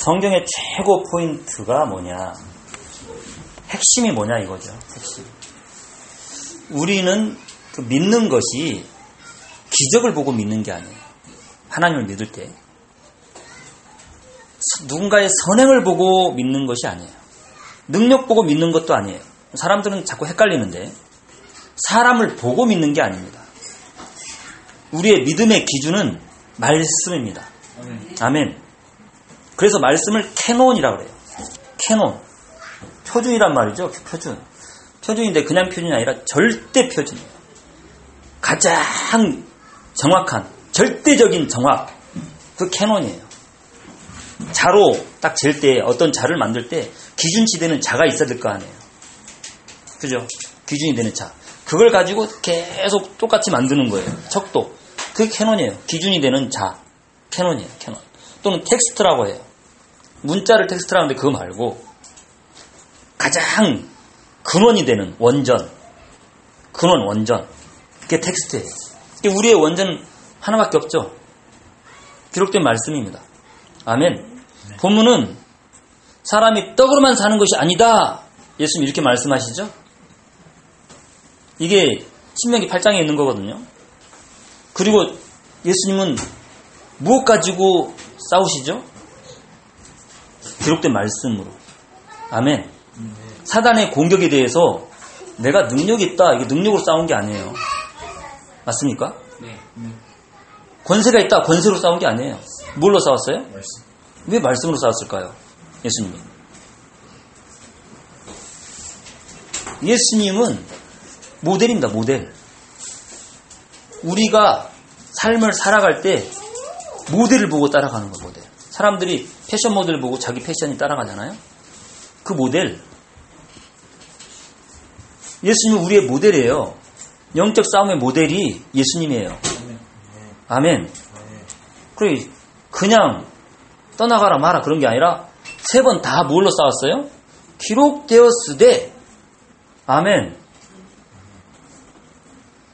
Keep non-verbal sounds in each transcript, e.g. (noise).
성경의 최고 포인트가 뭐냐? 핵심이 뭐냐 이거죠. 핵심. 우리는 그 믿는 것이 기적을 보고 믿는 게 아니에요. 하나님을 믿을 때. 누군가의 선행을 보고 믿는 것이 아니에요. 능력 보고 믿는 것도 아니에요. 사람들은 자꾸 헷갈리는데 사람을 보고 믿는 게 아닙니다. 우리의 믿음의 기준은 말씀입니다. 아멘. 그래서 말씀을 canon이라고 그래요. 캐논. 표준이란 말이죠. 표준. 표준인데 그냥 표준이 아니라 절대 표준이에요. 가장 정확한 절대적인 정확. 그 canon이에요. 자로 딱 잴 때 어떤 자를 만들 때 기준치 되는 자가 있어야 될 거 아니에요. 그죠? 기준이 되는 자. 그걸 가지고 계속 똑같이 만드는 거예요. 척도. 그게 canon이에요. 기준이 되는 자. canon이에요. canon. 또는 텍스트라고 해요. 문자를 텍스트라고 하는데 그거 말고 가장 근원이 되는 원전. 근원 원전. 그게 텍스트예요. 우리의 원전은 하나밖에 없죠. 기록된 말씀입니다. 아멘. 본문은 사람이 떡으로만 사는 것이 아니다. 예수님 이렇게 말씀하시죠? 이게 신명기 8장에 있는 거거든요. 그리고 예수님은 무엇 가지고 싸우시죠? 기록된 말씀으로. 아멘. 사단의 공격에 대해서 내가 능력이 있다. 이게 능력으로 싸운 게 아니에요. 맞습니까? 네. 권세가 있다. 권세로 싸운 게 아니에요. 뭘로 싸웠어요? 말씀. 왜 말씀으로 싸웠을까요? 예수님이. 예수님은 모델입니다. 모델. 우리가 삶을 살아갈 때 모델을 보고 따라가는 거 모델. 사람들이 패션 모델을 보고 자기 패션이 따라가잖아요. 그 모델. 예수님은 우리의 모델이에요. 영적 싸움의 모델이 예수님이에요. 아멘. 그래 그냥 떠나가라 마라 그런 게 아니라 세 번 다 뭘로 싸웠어요? 기록되었으되 아멘.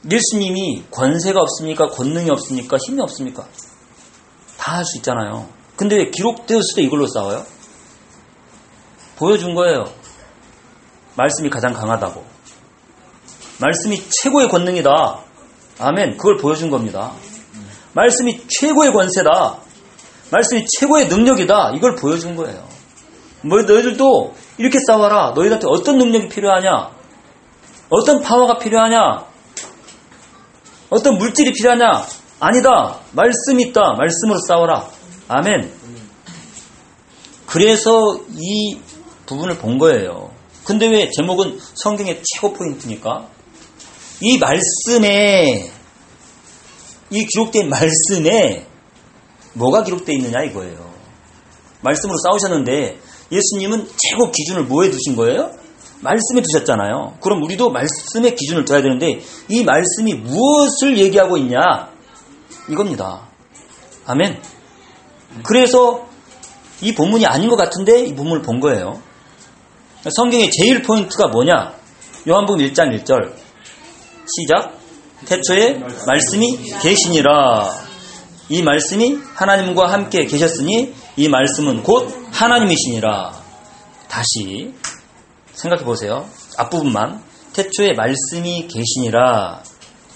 예수님이 권세가 없습니까? 권능이 없습니까? 힘이 없습니까? 다 할 수 있잖아요. 근데 왜 기록되었을 때 이걸로 싸워요? 보여준 거예요. 말씀이 가장 강하다고. 말씀이 최고의 권능이다. 아멘. 그걸 보여준 겁니다. 말씀이 최고의 권세다. 말씀이 최고의 능력이다. 이걸 보여준 거예요. 뭐 너희들도 이렇게 싸워라. 너희한테 어떤 능력이 필요하냐? 어떤 파워가 필요하냐? 어떤 물질이 필요하냐? 아니다. 말씀이 있다. 말씀으로 싸워라. 아멘. 그래서 이 부분을 본 거예요. 근데 왜 제목은 성경의 최고 포인트니까? 이 말씀에, 이 기록된 말씀에 뭐가 기록되어 있느냐 이거예요. 말씀으로 싸우셨는데 예수님은 최고 기준을 뭐에 두신 거예요? 말씀에 두셨잖아요. 그럼 우리도 말씀의 기준을 둬야 되는데 이 말씀이 무엇을 얘기하고 있냐? 이겁니다. 아멘. 그래서 이 본문이 아닌 것 같은데 이 본문을 본 거예요. 성경의 제일 포인트가 뭐냐? 요한복음 1장 1절 시작 태초에 말씀이 계시니라 이 말씀이 하나님과 함께 계셨으니 이 말씀은 곧 하나님이시니라 다시 생각해 보세요. 앞부분만 태초에 말씀이 계시니라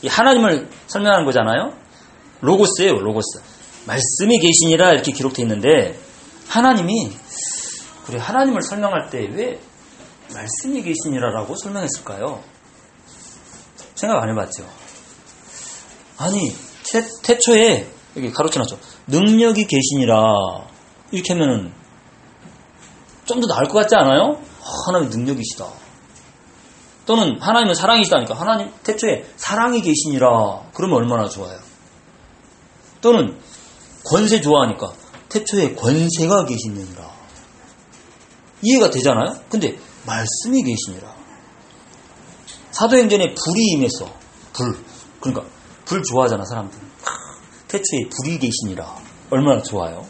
이 하나님을 설명하는 거잖아요. 로고스예요, 로고스. 말씀이 계시니라 이렇게 기록되어 있는데 하나님이 그래 하나님을 설명할 때 왜 말씀이 계시니라라고 설명했을까요? 생각 안 해봤죠. 아니 태, 태초에 여기 가로쳐놨죠. 능력이 계시니라 이렇게 하면은 좀 더 나을 것 같지 않아요? 하나님 능력이시다. 또는 하나님은 사랑이시다니까 하나님 태초에 사랑이 계시니라 그러면 얼마나 좋아요. 또는 권세 좋아하니까 태초에 권세가 계시느니라. 이해가 되잖아요? 근데 말씀이 계시니라. 사도행전에 불이 임해서 불. 그러니까 불 좋아하잖아 사람들. 태초에 불이 계시니라. 얼마나 좋아요?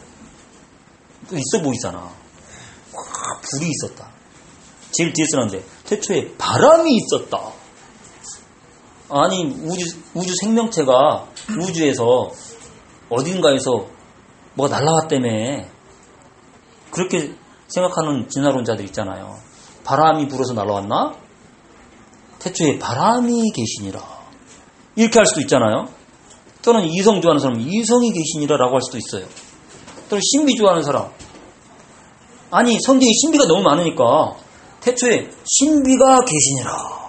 있어 보이잖아. 불이 있었다. 제일 뒤에 쓰는데 태초에 바람이 있었다. 아니 우주 우주 생명체가 우주에서 어딘가에서 뭐가 날라왔다며. 그렇게 생각하는 진화론자들 있잖아요. 바람이 불어서 날아왔나? 태초에 바람이 계시니라. 이렇게 할 수도 있잖아요. 또는 이성 좋아하는 사람은 이성이 계시니라라고 할 수도 있어요. 또는 신비 좋아하는 사람. 아니 성경에 신비가 너무 많으니까 태초에 신비가 계시니라.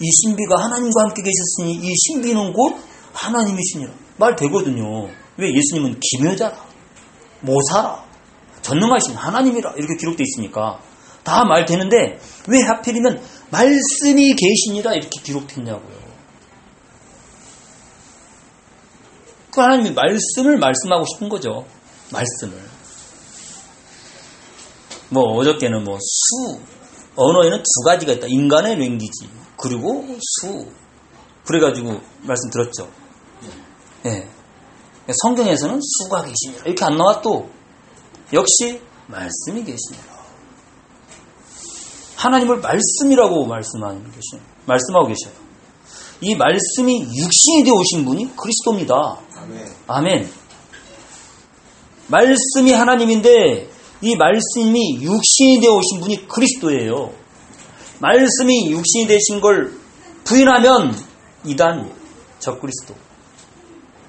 이 신비가 하나님과 함께 계셨으니 이 신비는 곧 하나님이시니라. 말 되거든요. 왜 예수님은 기묘자라, 모사라, 전능하신 하나님이라 이렇게 기록되어 있으니까 다 말 되는데 왜 하필이면 말씀이 계시니라 이렇게 기록됐냐고요. 그 하나님이 말씀을 말씀하고 싶은 거죠. 말씀을. 뭐 어저께는 뭐 수, 언어에는 두 가지가 있다. 인간의 랭귀지 그리고 수. 그래가지고 말씀 들었죠. 예. 성경에서는 수가 계시니라 이렇게 안 나왔도 역시 말씀이 계시니라. 하나님을 말씀이라고 말씀하는 계시, 말씀하고 계셔요. 이 말씀이 육신이 되어 오신 분이 그리스도입니다. 아멘. 아멘. 말씀이 하나님인데 이 말씀이 육신이 되어 오신 분이 그리스도예요. 말씀이 육신이 되신 걸 부인하면 이단 적그리스도.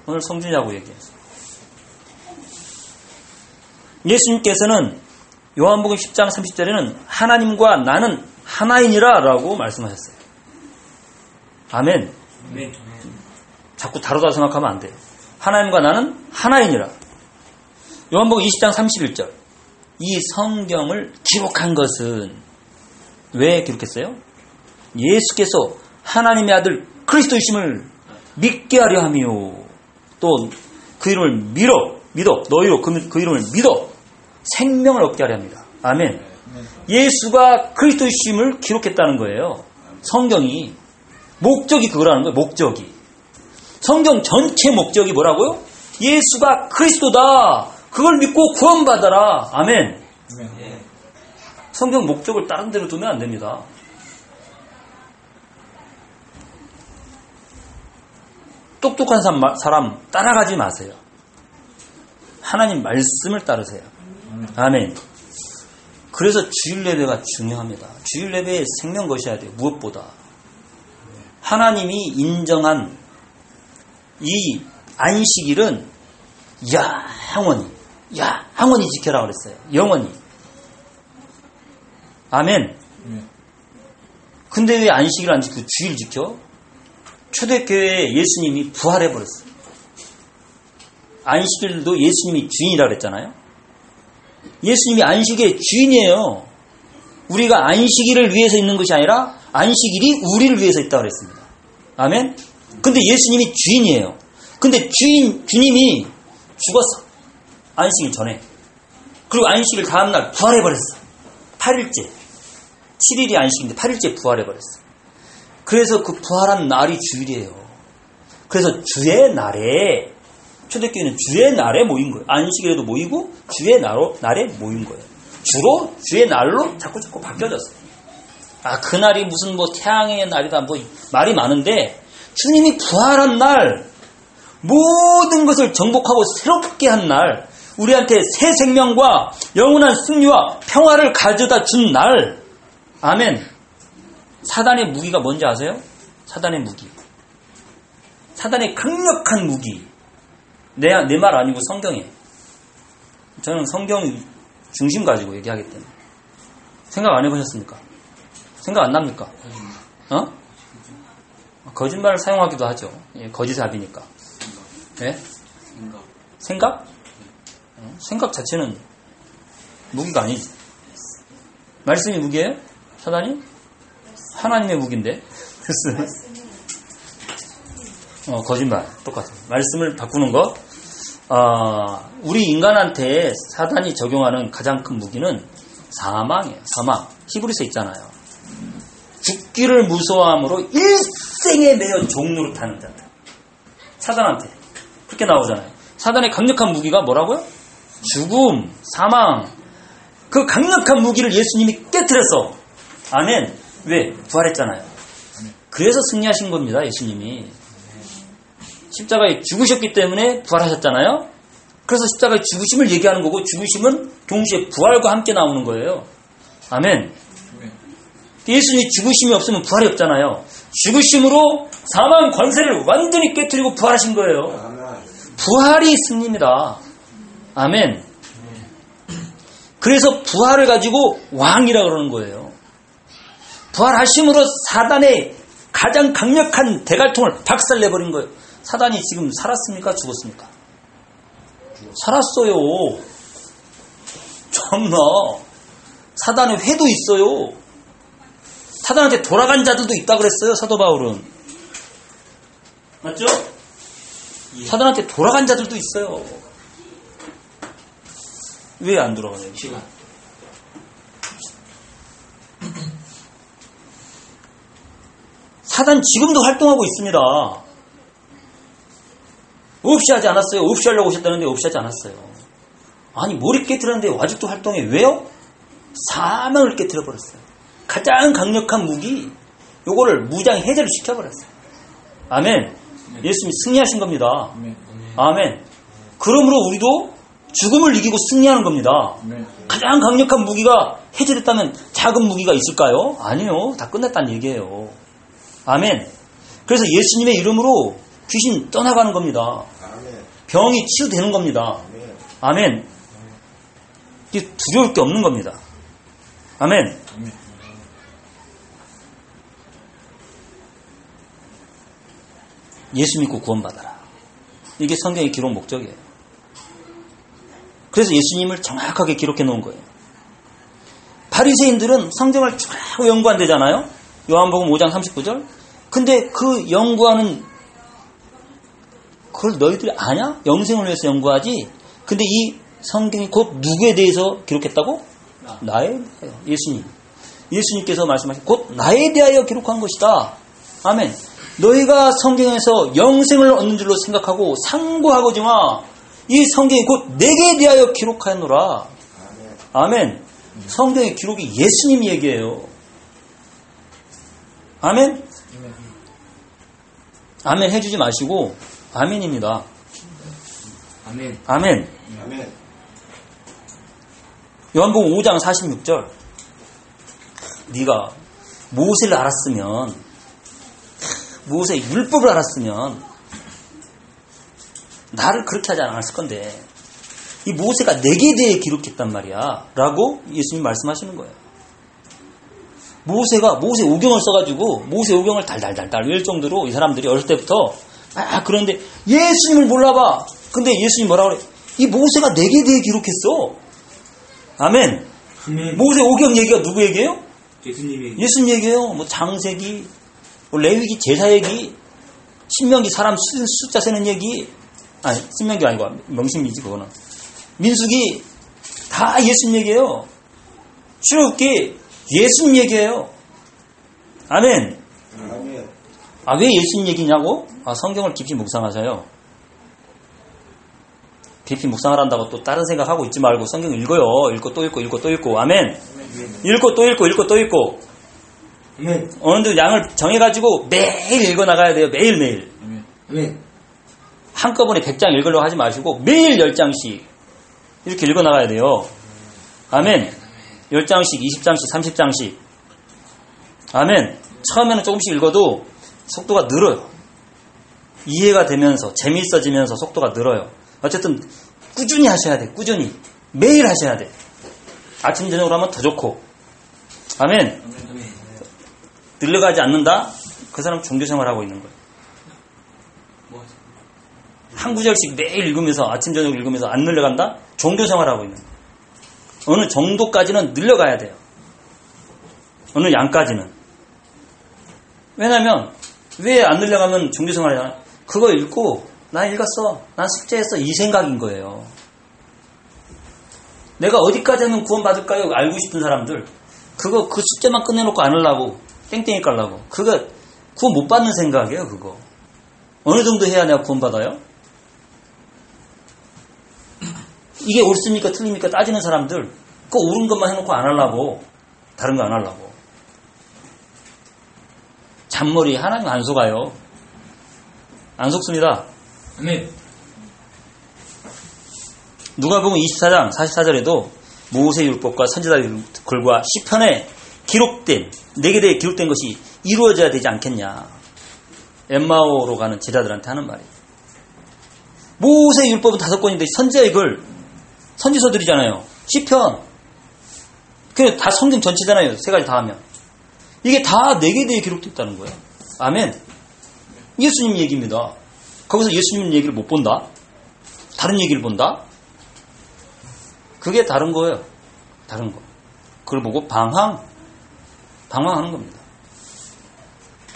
오늘 성준이라고 얘기했어요. 예수님께서는 요한복음 10장 30절에는 하나님과 나는 하나이니라 라고 말씀하셨어요. 아멘. 아멘. 자꾸 다르다 생각하면 안 돼요. 하나님과 나는 하나이니라. 요한복음 20장 31절. 이 성경을 기록한 것은 왜 기록했어요? 예수께서 하나님의 아들 그리스도이심을 믿게 하려 함이요. 또 그 이름을 믿어, 믿어, 너희로 그, 그 이름을 믿어 생명을 얻게 하려 합니다. 아멘. 예수가 그리스도이심을 기록했다는 거예요. 성경이 목적이 그거라는 거예요. 목적이. 성경 전체 목적이 뭐라고요? 예수가 그리스도다. 그걸 믿고 구원받아라. 아멘. 아멘. 성경 목적을 다른 데로 두면 안 됩니다. 똑똑한 사람, 따라가지 마세요. 하나님 말씀을 따르세요. 아멘. 그래서 주일 예배가 중요합니다. 주일 예배에 생명 거셔야 돼요. 무엇보다. 하나님이 인정한 이 안식일은 영원히, 영원히 지켜라 그랬어요. 영원히. 아멘. 아멘. 근데 왜 안식일 안 지키고 주일 지켜? 초대교회에 예수님이 부활해버렸어요. 안식일도 예수님이 주인이라 그랬잖아요. 예수님이 안식의 주인이에요. 우리가 안식일을 위해서 있는 것이 아니라 안식일이 우리를 위해서 있다고 그랬습니다. 아멘? 근데 예수님이 주인이에요. 근데 주인, 주님이 죽었어. 안식일 전에. 그리고 안식일 다음날 부활해버렸어. 8일째. 7일이 안식인데 8일째 부활해버렸어. 그래서 그 부활한 날이 주일이에요. 그래서 주의 날에 초대교회는 주의 날에 모인 거예요. 안식일에도 모이고 주의 날로, 날에 모인 거예요. 주로 주의 날로 자꾸 자꾸 바뀌어졌어요. 아 그날이 무슨 뭐 태양의 날이다 뭐 말이 많은데 주님이 부활한 날 모든 것을 정복하고 새롭게 한 날 우리한테 새 생명과 영원한 승리와 평화를 가져다 준 날 아멘 사단의 무기가 뭔지 아세요? 사단의 무기 사단의 강력한 무기 내 내 말 아니고 성경에 저는 성경 중심 가지고 얘기하기 때문에 생각 안 해보셨습니까? 생각 안 납니까? 어? 거짓말을 사용하기도 하죠. 예, 거짓합이니까. 예? 생각. 생각? 어, 생각 자체는 무기가 아니지. 말씀이 무기예요? 사단이? 하나님의 무기인데. 어, 거짓말. 똑같아. 말씀을 바꾸는 거. 아, 우리 인간한테 사단이 적용하는 가장 큰 무기는 사망이에요. 사망. 히브리서 있잖아요. 죽기를 무서워함으로 일생에 매여 종로를 타는 자들. 사단한테. 그렇게 나오잖아요. 사단의 강력한 무기가 뭐라고요? 죽음, 사망. 그 강력한 무기를 예수님이 깨뜨렸어. 아멘. 왜? 부활했잖아요. 그래서 승리하신 겁니다, 예수님이. 십자가에 죽으셨기 때문에 부활하셨잖아요. 그래서 십자가의 죽으심을 얘기하는 거고 죽으심은 동시에 부활과 함께 나오는 거예요. 아멘. 예수님이 죽으심이 없으면 부활이 없잖아요. 죽으심으로 사망 권세를 완전히 깨뜨리고 부활하신 거예요. 부활이 승리입니다. 아멘. 그래서 부활을 가지고 왕이라 그러는 거예요. 부활하심으로 사단의 가장 강력한 대갈통을 박살내버린 거예요. 사단이 지금 살았습니까? 죽었습니까? 살았어요. 참나. 사단의 회도 있어요. 사단한테 돌아간 자들도 있다 그랬어요. 사도 바울은. 맞죠? 사단한테 돌아간 자들도 있어요. 왜 안 돌아가냐고. 시간. 사단 지금도 활동하고 있습니다. 없이 하지 않았어요. 없이 하려고 오셨다는데 없이 하지 않았어요. 아니, 머리 깨뜨렸는데 아직도 활동해. 왜요? 사망을 깨뜨려 버렸어요. 가장 강력한 무기, 요거를 무장 해제를 시켜버렸어요. 아멘. 예수님이 승리하신 겁니다. 아멘. 아멘. 그러므로 우리도 죽음을 이기고 승리하는 겁니다. 아멘. 가장 강력한 무기가 해제됐다면 작은 무기가 있을까요? 아니요. 다 끝났다는 얘기예요. 아멘. 그래서 예수님의 이름으로 귀신 떠나가는 겁니다. 병이 치유되는 겁니다. 아멘. 두려울 게 없는 겁니다. 아멘. 아멘. 예수 믿고 구원받아라. 이게 성경의 기록 목적이에요. 그래서 예수님을 정확하게 기록해 놓은 거예요. 바리새인들은 성경을 쭉 연구한대잖아요. 요한복음 5장 39절. 근데 그 연구하는 그걸 너희들이 아냐? 영생을 위해서 연구하지. 근데 이 성경이 곧 누구에 대해서 기록했다고? 나에 대하여. 예수님. 예수님께서 말씀하신 곧 나에 대하여 기록한 것이다. 아멘. 너희가 성경에서 영생을 얻는 줄로 생각하고 상고하고지 마. 이 성경이 곧 내게 대하여 기록하노라. 아멘. 성경의 기록이 예수님 얘기예요. 아멘. 아멘 해주지 마시고 아멘입니다. 아멘. 아멘. 요한복음 5장 46절. 네가 모세를 알았으면 모세의 율법을 알았으면 나를 그렇게 하지 않았을 건데 이 모세가 내게 대해 기록했단 말이야 라고 예수님 말씀하시는 거예요 모세가 모세 오경을 써가지고 모세 오경을 달달달달 외울 정도로 이 사람들이 어릴 때부터 아 그런데 예수님을 몰라봐. 근데 예수님 뭐라 그래? 이 모세가 내게 대해 기록했어. 아멘. 아멘. 모세 오경 얘기가 누구 얘기예요? 예수님이 예수님 얘기예요. 뭐 장세기 뭐 레위기 제사 얘기 신명기 사람 수- 숫자 세는 얘기. 아니 신명기 아니고 명심이지 그거는. 민수기 다 예수님 얘기예요. 출애굽기 예수님 얘기예요 아멘 아 왜 예수님 얘기냐고? 아 성경을 깊이 묵상하세요 깊이 묵상을 한다고 또 다른 생각하고 있지 말고 성경 읽어요 읽고 또 읽고 읽고 또 읽고 아멘 읽고 또 읽고 읽고 또 읽고. 어느 정도 양을 정해가지고 매일 읽어 나가야 돼요. 매일매일. 한꺼번에 100장 읽으려고 하지 마시고 매일 10장씩 이렇게 읽어 나가야 돼요. 아멘. 10장씩, 20장씩, 30장씩. 아멘. 처음에는 조금씩 읽어도 속도가 늘어요. 이해가 되면서 재미있어지면서 속도가 늘어요. 어쨌든 꾸준히 하셔야 돼. 꾸준히. 매일 하셔야 돼. 아침 저녁으로 하면 더 좋고. 아멘. 늘려가지 않는다? 그 사람 종교생활하고 있는 거예요. 뭐한 구절씩 매일 읽으면서 아침 저녁 읽으면서 안 늘려간다? 종교생활하고 있는 거예요. 어느 정도까지는 늘려가야 돼요. 어느 양까지는. 왜냐면 왜 안 늘려가면 종교생활이잖아. 그거 읽고 난 읽었어. 난 숙제했어. 이 생각인 거예요. 내가 어디까지 하면 구원받을까요? 알고 싶은 사람들. 그거 그 숙제만 끝내놓고 안 하려고 땡땡이 깔라고. 그거 구원 못 받는 생각이에요. 그거. 어느 정도 해야 내가 구원받아요? 이게 옳습니까 틀립니까 따지는 사람들 그 옳은 것만 해놓고 안 하려고 다른 거 안 하려고 잔머리 하나님 안 속아요 안 속습니다 아멘. 누가복음 24장 44절에도 모세 율법과 선지자들과 시편에 기록된 내게 대해 기록된 것이 이루어져야 되지 않겠냐. 엠마오로 가는 제자들한테 하는 말이에요. 모세 율법은 다섯 권인데 선지자의 글 선지서들이잖아요. 시편 그게 다 성경 전체잖아요. 세 가지 다 하면 이게 다 내게 대해 기록됐다는 거예요. 아멘. 예수님 얘기입니다. 거기서 예수님 얘기를 못 본다? 다른 얘기를 본다? 그게 다른 거예요. 다른 거. 그걸 보고 방황, 방황하는 겁니다.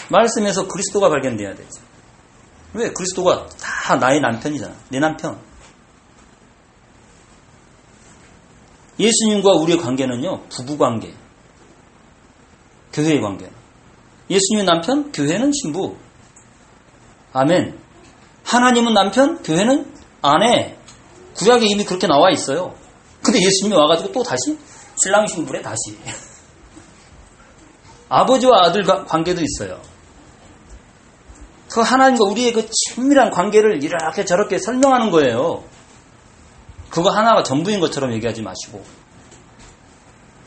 말씀에서 그리스도가 발견돼야 되죠. 왜? 그리스도가 다 나의 남편이잖아. 내 남편. 예수님과 우리의 관계는요, 부부 관계. 교회의 관계. 예수님의 남편, 교회는 신부. 아멘. 하나님은 남편, 교회는 아내. 구약에 이미 그렇게 나와 있어요. 근데 예수님이 와가지고 또 다시 신랑 신부래 다시. (laughs) 아버지와 아들 관계도 있어요. 그 하나님과 우리의 그 친밀한 관계를 이렇게 저렇게 설명하는 거예요. 그거 하나가 전부인 것처럼 얘기하지 마시고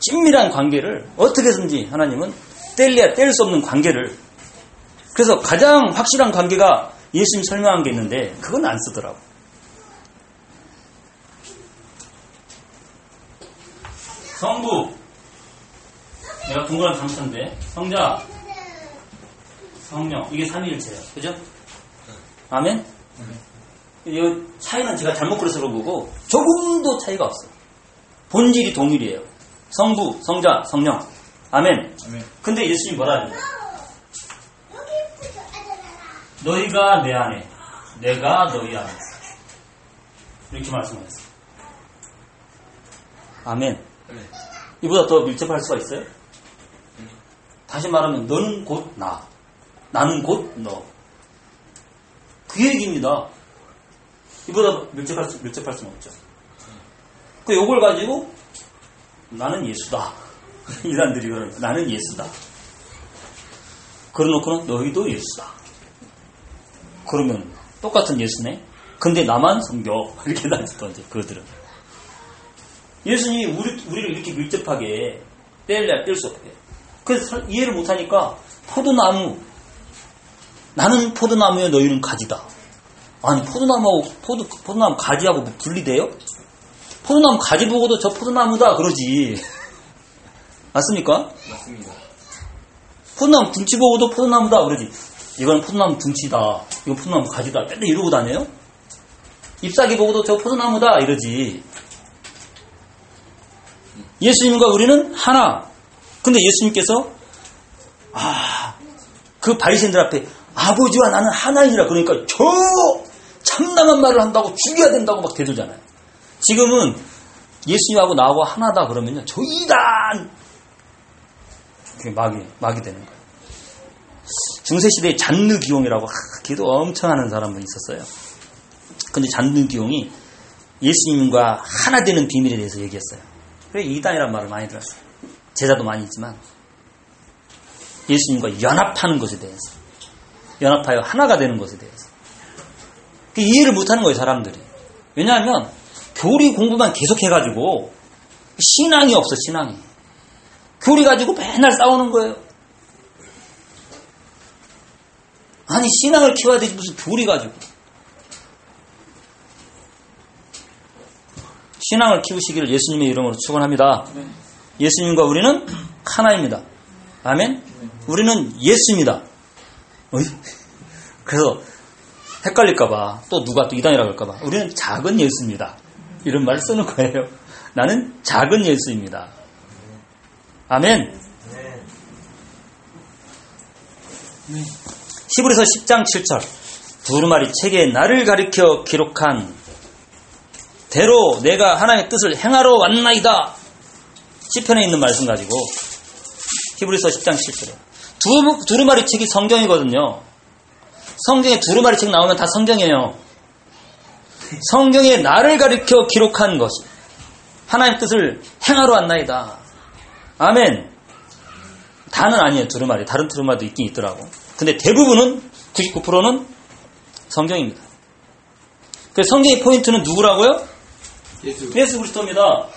친밀한 관계를 어떻게 든지 하나님은 뗄래야 뗄 수 없는 관계를 그래서 가장 확실한 관계가 예수님 설명한 게 있는데 그건 안 쓰더라고. 성부 내가 동그란 감탄데 성자 성령 이게 삼위일체예요. 그죠? 아멘? 이 차이는 제가 잘못 그려서 그런 거고 조금도 차이가 없어요. 본질이 동일이에요. 성부, 성자, 성령. 아멘. 아멘. 근데 예수님이 뭐라 하냐? 너희가 내 안에, 내가 너희 안에. 이렇게 말씀하셨어요. 아멘. 아멘. 이보다 더 밀접할 수가 있어요? 다시 말하면 너는 곧 나. 나는 곧 너. 그 얘기입니다. 이보다 밀접할, 수, 밀접할 수는 없죠. 그 요걸 가지고 나는 예수다. (laughs) 이 사람들이 그러는. 나는 예수다. 그러놓고는 너희도 예수다. 그러면 똑같은 예수네. 근데 나만 성교. (laughs) 이렇게 나왔던지 그들은. 예수님이 우리, 우리를 이렇게 밀접하게 뗄래야 뗄 수 없게. 그래서 이해를 못하니까 포도나무. 나는 포도나무에 너희는 가지다. 아니 포도나무하고 포도, 포도나무 가지하고 뭐 분리돼요? 포도나무 가지 보고도 저 포도나무다 그러지. (laughs) 맞습니까? 맞습니다. 포도나무 둥치 보고도 포도나무다 그러지. 이건 포도나무 둥치다. 이건 포도나무 가지다. 맨날 이러고 다녀요? 잎사귀 보고도 저 포도나무다 이러지. 예수님과 우리는 하나. 근데 예수님께서 아, 그 바리새인들 앞에 아버지와 나는 하나이니라 그러니까 저 참남한 말을 한다고 죽여야 된다고 막 대들잖아요. 지금은 예수님하고 나하고 하나다 그러면요. 저 이단 그게 막이 막이 되는 거예요. 중세 시대에 잔느 기용이라고 하, 기도 엄청 하는 사람이 있었어요. 근데 잔느 기용이 예수님과 하나 되는 비밀에 대해서 얘기했어요. 그래 이단이란 말을 많이 들었어요. 제자도 많이 있지만 예수님과 연합하는 것에 대해서 연합하여 하나가 되는 것에 대해서 그 이해를 못하는 거예요 사람들이. 왜냐하면 교리 공부만 계속 해가지고 신앙이 없어 신앙이. 교리 가지고 맨날 싸우는 거예요. 아니 신앙을 키워야 되지 무슨 교리 가지고. 신앙을 키우시기를 예수님의 이름으로 축원합니다. 예수님과 우리는 하나입니다. 아멘. 우리는 예수입니다. 그래서 헷갈릴까봐 또 누가 또 이단이라고 할까봐 우리는 작은 예수입니다. 이런 말을 쓰는 거예요. 나는 작은 예수입니다. 아멘. 히브리서 10장 7절 두루마리 책에 나를 가리켜 기록한 대로 내가 하나님의 뜻을 행하러 왔나이다. 시편에 있는 말씀 가지고 히브리서 10장 7절에 두, 두루마리 책이 성경이거든요. 성경에 두루마리 책 나오면 다 성경이에요. 성경에 나를 가리켜 기록한 것 하나님 뜻을 행하러 왔나이다. 아멘. 다는 아니에요. 두루마리. 다른 두루마리도 있긴 있더라고. 근데 대부분은 99%는 성경입니다. 그 성경의 포인트는 누구라고요? 예수. 예수 그리스도입니다.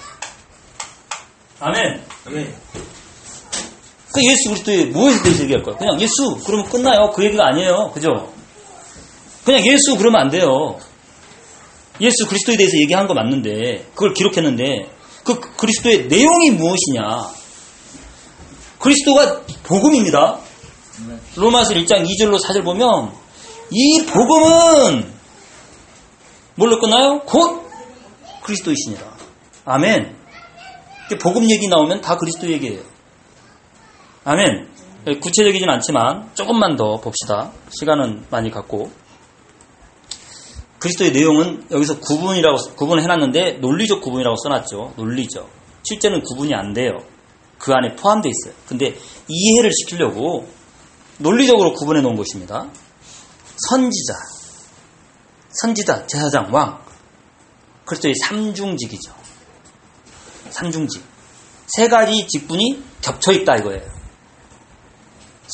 아멘. 아멘. 그 예수 그리스도의 무엇에 대해서 얘기할 거야? 그냥 예수 그러면 끝나요. 그 얘기가 아니에요. 그죠? 그냥 예수 그러면 안 돼요. 예수 그리스도에 대해서 얘기한 거 맞는데 그걸 기록했는데 그 그리스도의 내용이 무엇이냐? 그리스도가 복음입니다. 로마서 1장 2절로 4절 보면 이 복음은 뭘로 끝나요? 곧 그리스도이시니라. 아멘. 복음 얘기 나오면 다 그리스도 얘기예요. 아멘. 구체적이진 않지만 조금만 더 봅시다. 시간은 많이 갖고. 그리스도의 내용은 여기서 구분이라고 구분을 해놨는데 논리적 구분이라고 써놨죠. 논리적. 실제는 구분이 안 돼요. 그 안에 포함되어 있어요. 근데 이해를 시키려고 논리적으로 구분해 놓은 것입니다. 선지자, 선지자, 제사장, 왕. 그리스도의 삼중직이죠. 삼중직. 세 가지 직분이 겹쳐 있다 이거예요.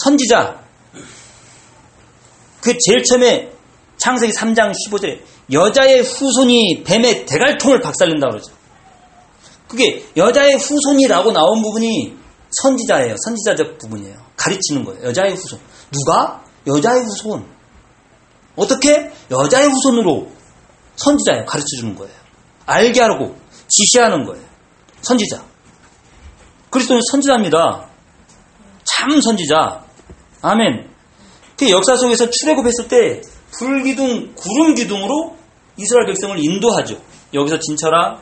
선지자. 그 제일 처음에 창세기 3장 15절에 여자의 후손이 뱀의 대갈통을 박살낸다 그러죠. 그게 여자의 후손이라고 나온 부분이 선지자예요. 선지자적 부분이에요. 가르치는 거예요. 여자의 후손. 누가? 여자의 후손. 어떻게? 여자의 후손으로 선지자예요. 가르쳐 주는 거예요. 알게 하고 지시하는 거예요. 선지자. 그리스도는 선지자입니다. 참 선지자. 아멘. 그 역사 속에서 출애굽했을 때 불기둥, 구름 기둥으로 이스라엘 백성을 인도하죠. 여기서 진쳐라.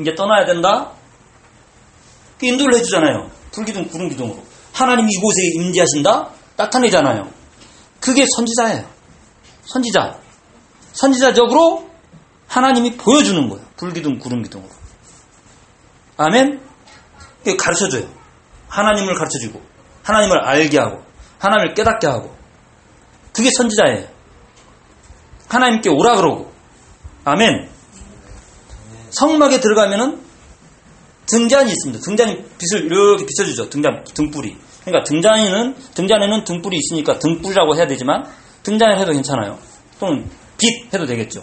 이제 떠나야 된다. 그 인도를 해주잖아요. 불기둥, 구름 기둥으로. 하나님이 이곳에 임재하신다. 나타내잖아요. 그게 선지자예요. 선지자. 선지자적으로 하나님이 보여주는 거예요. 불기둥, 구름 기둥으로. 아멘. 가르쳐줘요. 하나님을 가르쳐주고, 하나님을 알게 하고, 하나님을 깨닫게 하고. 그게 선지자예요. 하나님께 오라 그러고. 아멘. 성막에 들어가면은 등잔이 있습니다. 등잔이 빛을 이렇게 비춰주죠. 등잔, 등불이. 그러니까 등잔에는, 등잔에는 등불이 있으니까 등불이라고 해야 되지만 등잔을 해도 괜찮아요. 또는 빛 해도 되겠죠.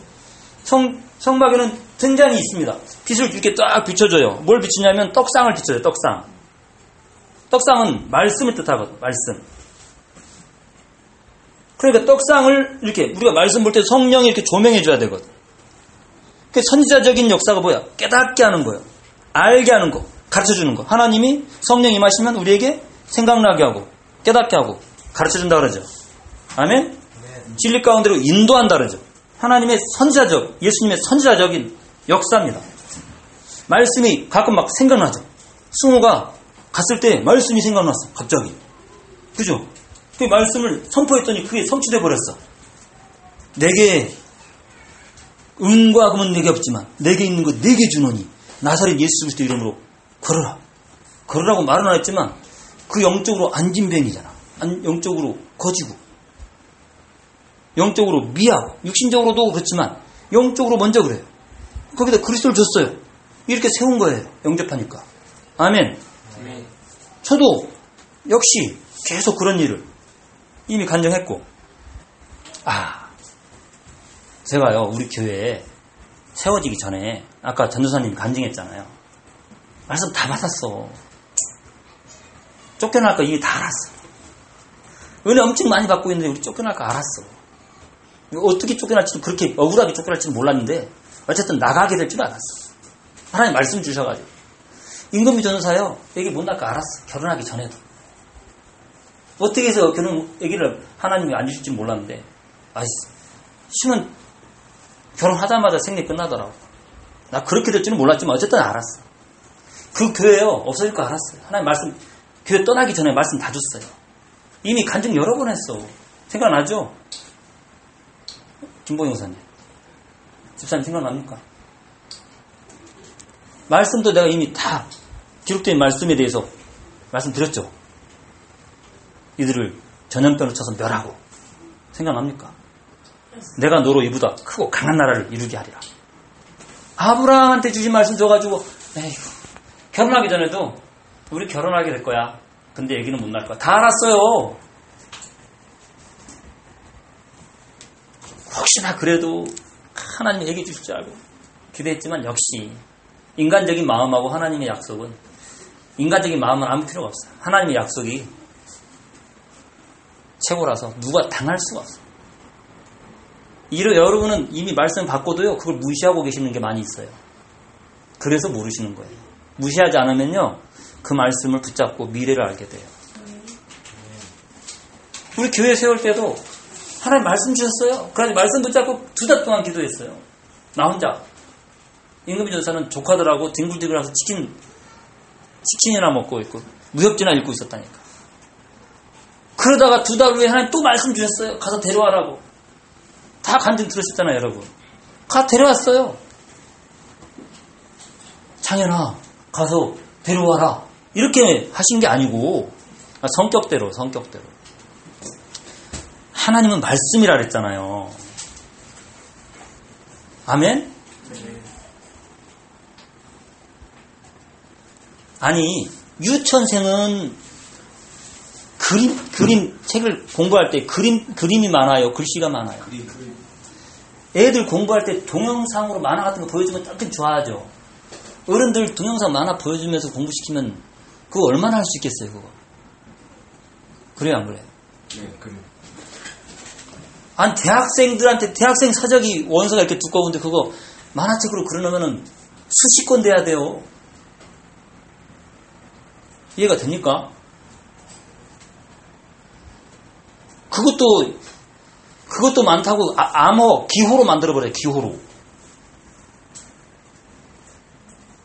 성, 성막에는 등잔이 있습니다. 빛을 이렇게 딱 비춰줘요. 뭘 비추냐면 떡상을 비춰요. 떡상. 떡상은 말씀을 뜻하거든. 말씀. 그러니까 떡상을 이렇게 우리가 말씀 볼 때 성령이 이렇게 조명해 줘야 되거든. 그 선지자적인 역사가 뭐야? 깨닫게 하는 거예요. 알게 하는 거. 가르쳐 주는 거. 하나님이 성령 임하시면 우리에게 생각나게 하고 깨닫게 하고 가르쳐 준다 그러죠. 아멘? 진리 가운데로 인도한다 그러죠. 하나님의 선지자적, 예수님의 선지자적인 역사입니다. 말씀이 가끔 막 생각나죠. 승우가 갔을 때 말씀이 생각났어. 갑자기. 그죠? 그 말씀을 선포했더니 그게 성취돼 버렸어. 내게 은과 금은 내게 없지만 내게 있는 것 내게 주노니 나사렛 예수 그리스도 이름으로 걸어라. 걸으라고 말은 안 했지만 그 영적으로 안진뱅이잖아. 영적으로 거지고 영적으로 미하고 육신적으로도 그렇지만 영적으로 먼저 그래요. 거기다 그리스도를 줬어요. 이렇게 세운 거예요. 영접하니까. 아멘. 아멘. 저도 역시 계속 그런 일을 이미 간증했고 아 제가요 우리 교회에 세워지기 전에 아까 전도사님 간증했잖아요. 말씀 다 받았어. 쫓겨날까 이미 다 알았어. 은혜 엄청 많이 받고 있는데 우리 쫓겨날까 알았어. 어떻게 쫓겨날지도 그렇게 억울하게 쫓겨날지는 몰랐는데 어쨌든 나가게 될 줄 알았어. 하나님 말씀 주셔가지고 임금미 전도사요 얘기 못 날까 알았어. 결혼하기 전에도. 어떻게 해서 결혼 얘기를 하나님이 안 주실지 몰랐는데 아 심은 결혼하자마자 생리 끝나더라고. 나 그렇게 될 줄은 몰랐지만 어쨌든 알았어. 그 교회요 없어질 거 알았어요. 하나님 말씀 교회 떠나기 전에 말씀 다 줬어요. 이미 간증 여러 번 했어. 생각나죠? 김보영 사님. 집사님 생각납니까? 말씀도 내가 이미 다 기록된 말씀에 대해서 말씀드렸죠. 이들을 전염병으로 쳐서 멸하고 생각납니까? 내가 너로 이보다 크고 강한 나라를 이루게 하리라. 아브라함한테 주신 말씀 줘가지고 에휴 결혼하기 전에도 우리 결혼하게 될 거야. 근데 얘기는 못 날 거야. 다 알았어요. 혹시나 그래도 하나님 얘기해 주실 줄 알고 기도했지만 역시 인간적인 마음하고 하나님의 약속은 인간적인 마음은 아무 필요가 없어요. 하나님의 약속이 최고라서 누가 당할 수가 없어요. 이로 여러분은 이미 말씀 받고도요, 그걸 무시하고 계시는 게 많이 있어요. 그래서 모르시는 거예요. 무시하지 않으면요, 그 말씀을 붙잡고 미래를 알게 돼요. 우리 교회 세울 때도 하나님 말씀 주셨어요. 그래서 말씀 붙잡고 두 달 동안 기도했어요. 나 혼자. 임금희 전사는 조카들하고 뒹굴뒹굴 하면서 치킨, 치킨이나 먹고 있고, 무협지나 읽고 있었다니까. 그러다가 두 달 후에 하나님 또 말씀 주셨어요. 가서 데려와라고. 다 간증 들으셨잖아요, 여러분. 가 데려왔어요. 장현아, 가서 데려와라. 이렇게 하신 게 아니고, 아, 성격대로, 성격대로. 하나님은 말씀이라 그랬잖아요. 아멘? 아니, 유치원생은 그림, 그림, 책을 공부할 때 그림, 그림이 많아요. 글씨가 많아요. 애들 공부할 때 동영상으로 만화 같은 거 보여주면 조금 좋아하죠. 어른들 동영상 만화 보여주면서 공부시키면 그거 얼마나 할 수 있겠어요, 그거. 그래요, 안 그래요? 네, 그림. 아니, 대학생들한테 대학생 사적이 원서가 이렇게 두꺼운데 그거 만화책으로 그려놓으면 수십 권 돼야 돼요. 이해가 됩니까? 그것도 그것도 많다고 아, 암호 기호로 만들어버려요. 기호로.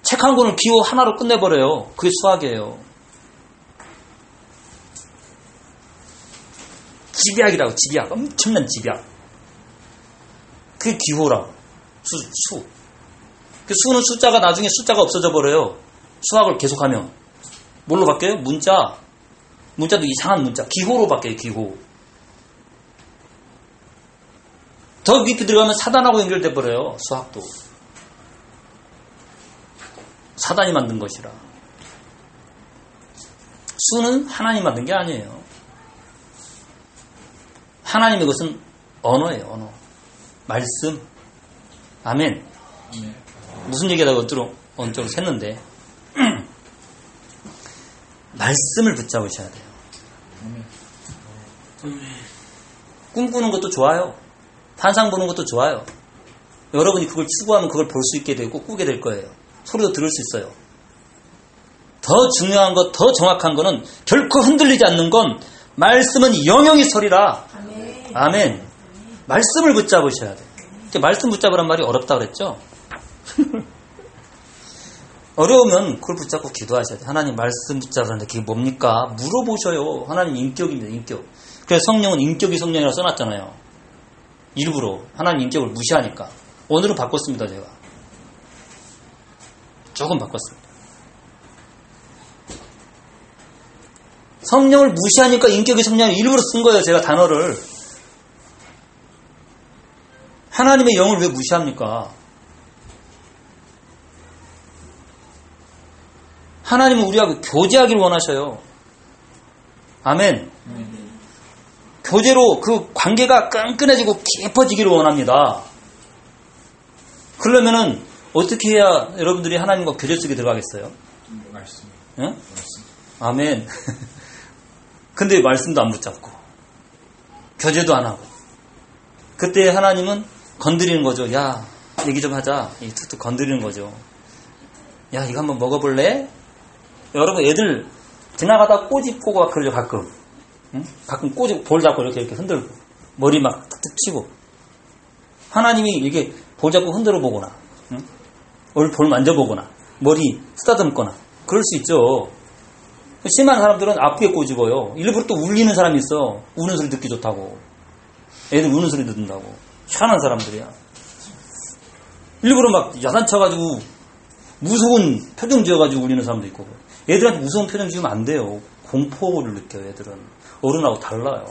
책 한 권을 기호 하나로 끝내버려요. 그게 수학이에요. 집약이라고 집약. 엄청난 집약. 그게 기호라고. 수, 수. 그 수는 숫자가 나중에 숫자가 없어져 버려요. 수학을 계속하면. 뭘로 바뀌어요? 문자. 문자도 이상한 문자. 기호로 바뀌어요, 기호. 더 깊이 들어가면 사단하고 연결돼 버려요. 수학도. 사단이 만든 것이라. 수는 하나님 만든 게 아니에요. 하나님의 것은 언어예요, 언어. 말씀. 아멘. 네. 무슨 얘기하다가 엉뚱으로, 엉뚱으로 샜는데. 말씀을 붙잡으셔야 돼요. 꿈꾸는 것도 좋아요. 환상 보는 것도 좋아요. 여러분이 그걸 추구하면 그걸 볼 수 있게 되고 꾸게 될 거예요. 소리도 들을 수 있어요. 더 중요한 것, 더 정확한 거는 결코 흔들리지 않는 건 말씀은 영영이 소리라. 아멘. 아멘. 말씀을 붙잡으셔야 돼요. 말씀 붙잡으란 말이 어렵다 그랬죠? (laughs) 어려우면 그걸 붙잡고 기도하셔야 돼요. 하나님 말씀 붙잡으라는데 그게 뭡니까? 물어보셔요. 하나님 인격입니다, 인격. 그래서 성령은 인격이 성령이라고 써놨잖아요. 일부러. 하나님 인격을 무시하니까. 오늘은 바꿨습니다, 제가. 조금 바꿨습니다. 성령을 무시하니까 인격이 성령을 일부러 쓴 거예요, 제가 단어를. 하나님의 영을 왜 무시합니까? 하나님은 우리하고 교제하기를 원하셔요. 아멘. 교제로 그 관계가 끈끈해지고 깊어지기를 원합니다. 그러면은 어떻게 해야 여러분들이 하나님과 교제 속에 들어가겠어요? 말씀. 응? 말씀. 아멘. (laughs) 근데 말씀도 안 붙잡고 교제도 안 하고 그때 하나님은 건드리는 거죠. 야 얘기 좀 하자. 이 툭툭 건드리는 거죠. 야 이거 한번 먹어볼래? 여러분 애들 지나가다 꼬집고 가 그러죠 가끔. 응? 가끔 꼬집고 볼 잡고 이렇게 이렇게 흔들고 머리 막 툭툭 치고 하나님이 이게 볼 잡고 흔들어 보거나 응? 볼, 볼 만져보거나 머리 쓰다듬거나 그럴 수 있죠. 심한 사람들은 아프게 꼬집어요. 일부러 또 울리는 사람이 있어. 우는 소리 듣기 좋다고. 애들 우는 소리 듣는다고. 희한한 사람들이야. 일부러 막 야단 쳐가지고 무서운 표정 지어가지고 울리는 사람도 있고. 애들한테 무서운 표정 지으면 안 돼요. 공포를 느껴요, 애들은. 어른하고 달라요.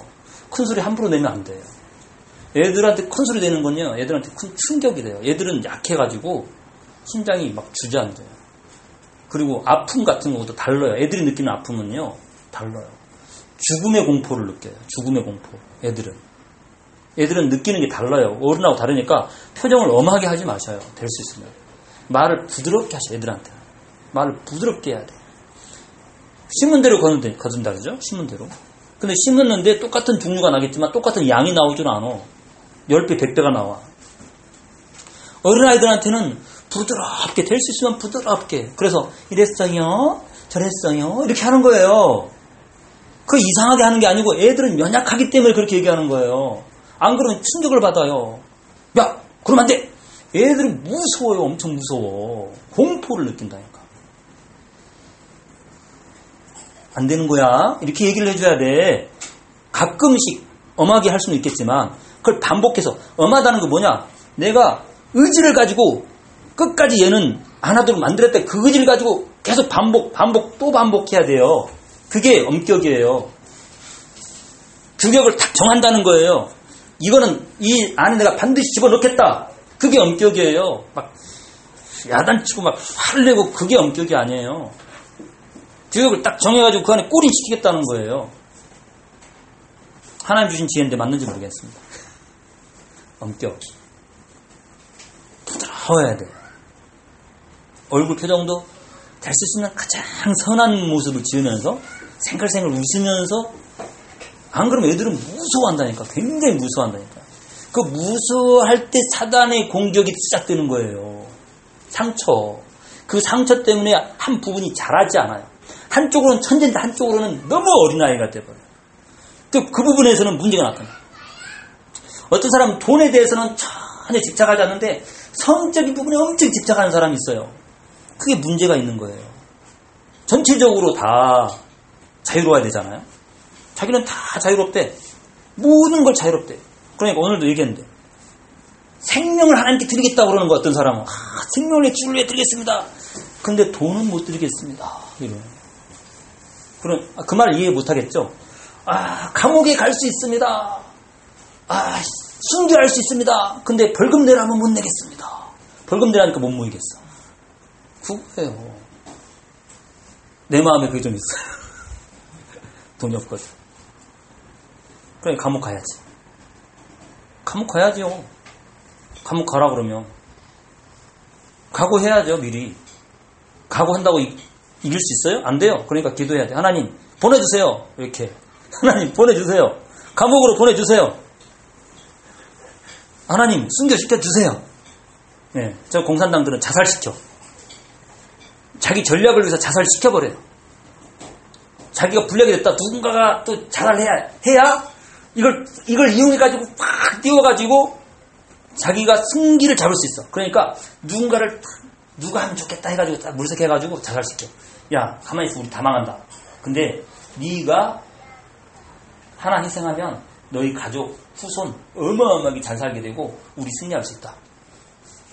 큰 소리 함부로 내면 안 돼요. 애들한테 큰 소리 내는 건요, 애들한테 큰 충격이 돼요. 애들은 약해가지고 심장이 막 주저앉아요. 그리고 아픔 같은 것도 달라요. 애들이 느끼는 아픔은요, 달라요. 죽음의 공포를 느껴요. 죽음의 공포. 애들은. 애들은 느끼는 게 달라요. 어른하고 다르니까 표정을 엄하게 하지 마셔요. 될 수 있으면. 말을 부드럽게 하셔 애들한테. 말을 부드럽게 해야 돼. 심은 대로 거둔다, 거둔다 그러죠? 심은 대로. 근데 심었는데 똑같은 종류가 나겠지만 똑같은 양이 나오질 않아. 10배, 100배가 나와. 어린아이들한테는 부드럽게, 될 수 있으면 부드럽게. 그래서 이랬어요, 저랬어요, 이렇게 하는 거예요. 그 이상하게 하는 게 아니고 애들은 연약하기 때문에 그렇게 얘기하는 거예요. 안 그러면 충격을 받아요. 야, 그러면 안 돼! 애들은 무서워요. 엄청 무서워. 공포를 느낀다니까. 안 되는 거야. 이렇게 얘기를 해줘야 돼. 가끔씩 엄하게 할 수는 있겠지만, 그걸 반복해서, 엄하다는 거 뭐냐? 내가 의지를 가지고 끝까지 얘는 안 하도록 만들었다. 그 의지를 가지고 계속 반복, 반복, 또 반복해야 돼요. 그게 엄격이에요. 규격을 딱 정한다는 거예요. 이거는 이 안에 내가 반드시 집어넣겠다. 그게 엄격이에요. 막 야단치고 막 화를 내고 그게 엄격이 아니에요. 규격을 딱 정해가지고 그 안에 꼬리 시키겠다는 거예요. 하나님 주신 지혜인데 맞는지 모르겠습니다. 엄격. 부드러워야 돼요. 얼굴 표정도 될 수 있으면 가장 선한 모습을 지으면서 생글생글 웃으면서 안 그러면 애들은 무서워한다니까. 굉장히 무서워한다니까. 그 무서워할 때 사단의 공격이 시작되는 거예요. 상처. 그 상처 때문에 한 부분이 자라지 않아요. 한쪽으로는 천재인데 한쪽으로는 너무 어린아이가 돼버려요. 그, 그 부분에서는 문제가 나타나요. 어떤 사람은 돈에 대해서는 전혀 집착하지 않는데 성적인 부분에 엄청 집착하는 사람이 있어요. 그게 문제가 있는 거예요. 전체적으로 다 자유로워야 되잖아요. 자기는 다 자유롭대. 모든 걸 자유롭대. 그러니까 오늘도 얘기했는데 생명을 하나님께 드리겠다고 그러는 거 어떤 사람은 아, 생명을 내 주를 위해 드리겠습니다. 근데 돈은 못 드리겠습니다. 이런. 그럼 아, 그 말을 이해 못 하겠죠. 아 감옥에 갈 수 있습니다. 아 순교할 수 있습니다. 근데 벌금 내라면 못 내겠습니다. 벌금 내라니까 못 모이겠어. 그거예요. 내 마음에 그게 좀 있어요. (laughs) 돈이 없거든. 그래 감옥 가야지. 감옥 가야죠. 감옥 가라 그러면 각오해야죠 미리. 각오한다고 이, 이길 수 있어요? 안 돼요. 그러니까 기도해야 돼. 하나님 보내주세요. 이렇게 하나님 보내주세요. 감옥으로 보내주세요. 하나님 순교시켜 주세요. 네, 저 공산당들은 자살시켜. 자기 전략을 위해서 자살시켜버려요. 자기가 불리하게 됐다. 누군가가 또 자살해야 해야 이걸 이걸 이용해 가지고 팍 띄워 가지고 자기가 승기를 잡을 수 있어. 그러니까 누군가를 누가 하면 좋겠다 해가지고 딱 물색해가지고 자살시켜. 야 가만히 있어 우리 다 망한다. 근데 네가 하나 희생하면 너희 가족 후손 어마어마하게 잘 살게 되고 우리 승리할 수 있다.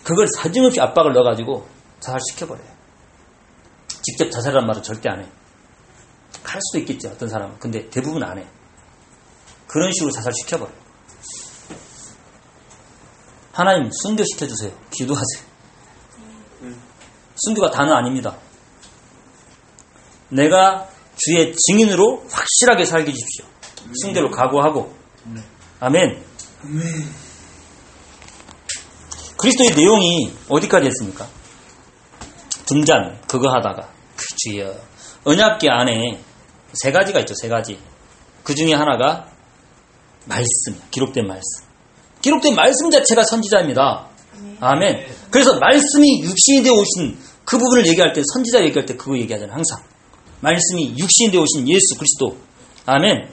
그걸 사정없이 압박을 넣어가지고 자살시켜버려요. 직접 자살이란 말은 절대 안 해. 할 수도 있겠지 어떤 사람은. 근데 대부분 안 해. 그런 식으로 자살시켜버려요. 하나님 순교시켜주세요. 기도하세요. 순교가 단어 아닙니다. 내가 주의 증인으로 확실하게 살게 해주십시오. 순교를 각오하고. 아멘. 그리스도의 내용이 어디까지 했습니까? 등잔 그거 하다가. 그 주여. 언약계 안에 세 가지가 있죠 세 가지. 그 중에 하나가 말씀 기록된 말씀. 기록된 말씀 자체가 선지자입니다. 아멘. 그래서 말씀이 육신이 되어 오신 그 부분을 얘기할 때 선지자 얘기할 때 그거 얘기하잖아요 항상 말씀이 육신이 되어 오신 예수 그리스도 아멘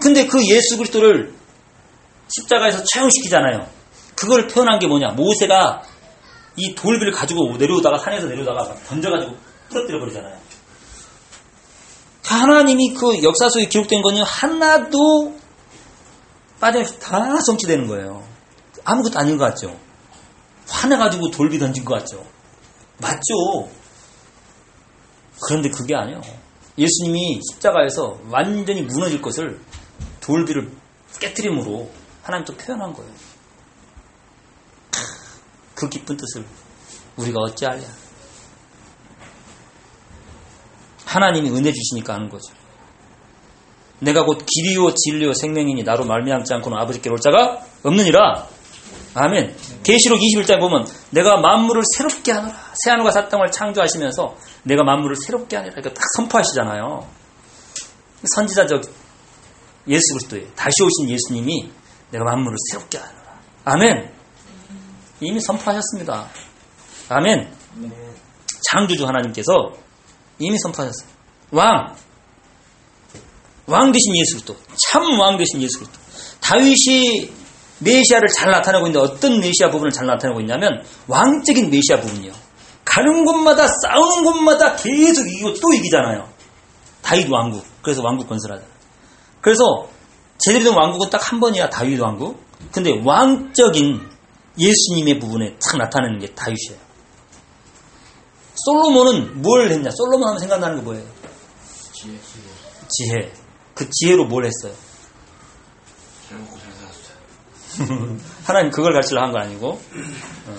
근데 그 예수 그리스도를 십자가에서 처형시키잖아요. 그걸 표현한 게 뭐냐? 모세가 이 돌비를 가지고 내려오다가 산에서 내려오다가 던져가지고 부러뜨려 버리잖아요. 하나님이 그 역사 속에 기록된 거는 하나도 빠짐없이 다 성취되는 거예요. 아무것도 아닌 것 같죠? 화내가지고 돌비 던진 것 같죠? 맞죠? 그런데 그게 아니에요. 예수님이 십자가에서 완전히 무너질 것을 돌비를 깨뜨림으로 하나님 또 표현한 거예요. 그 기쁜 뜻을 우리가 어찌하랴. 하나님이 은혜 주시니까 하는 거죠. 내가 곧 길이요 진리요 생명이니 나로 말미암지 않고는 아버지께 올 자가 없느니라. 아멘. 계시록 21장에 보면 내가 만물을 새롭게. 새하늘과 새 땅을 창조하시면서 내가 만물을 새롭게 하노라. 이렇게 딱 선포하시잖아요. 선지자적 예수 그리스도의 다시 오신 예수님이 내가 만물을 새롭게 하노라. 아멘. 이미 선포하셨습니다. 아멘. 창조주 하나님께서 이미 선포하셨어요. 왕. 왕 되신 예수 그리스도. 참 왕 되신 예수 그리스도. 다윗이 메시아를 잘 나타내고 있는데 어떤 메시아 부분을 잘 나타내고 있냐면 왕적인 메시아 부분이요. 가는 곳마다 싸우는 곳마다 계속 이기고 또 이기잖아요. 다윗 왕국. 그래서 왕국 건설하잖아요. 그래서 제대로 된 왕국은 딱 한 번이야 다윗 왕국. 근데 왕적인 예수님의 부분에 딱 나타내는 게 다윗이에요. 솔로몬은 뭘 했냐? 솔로몬 하면 생각나는 게 뭐예요? 지혜. 지혜. 그 지혜로 뭘 했어요? 잘 먹고 잘 살았어요. 하나님 그걸 가르치려 한 거 아니고 어.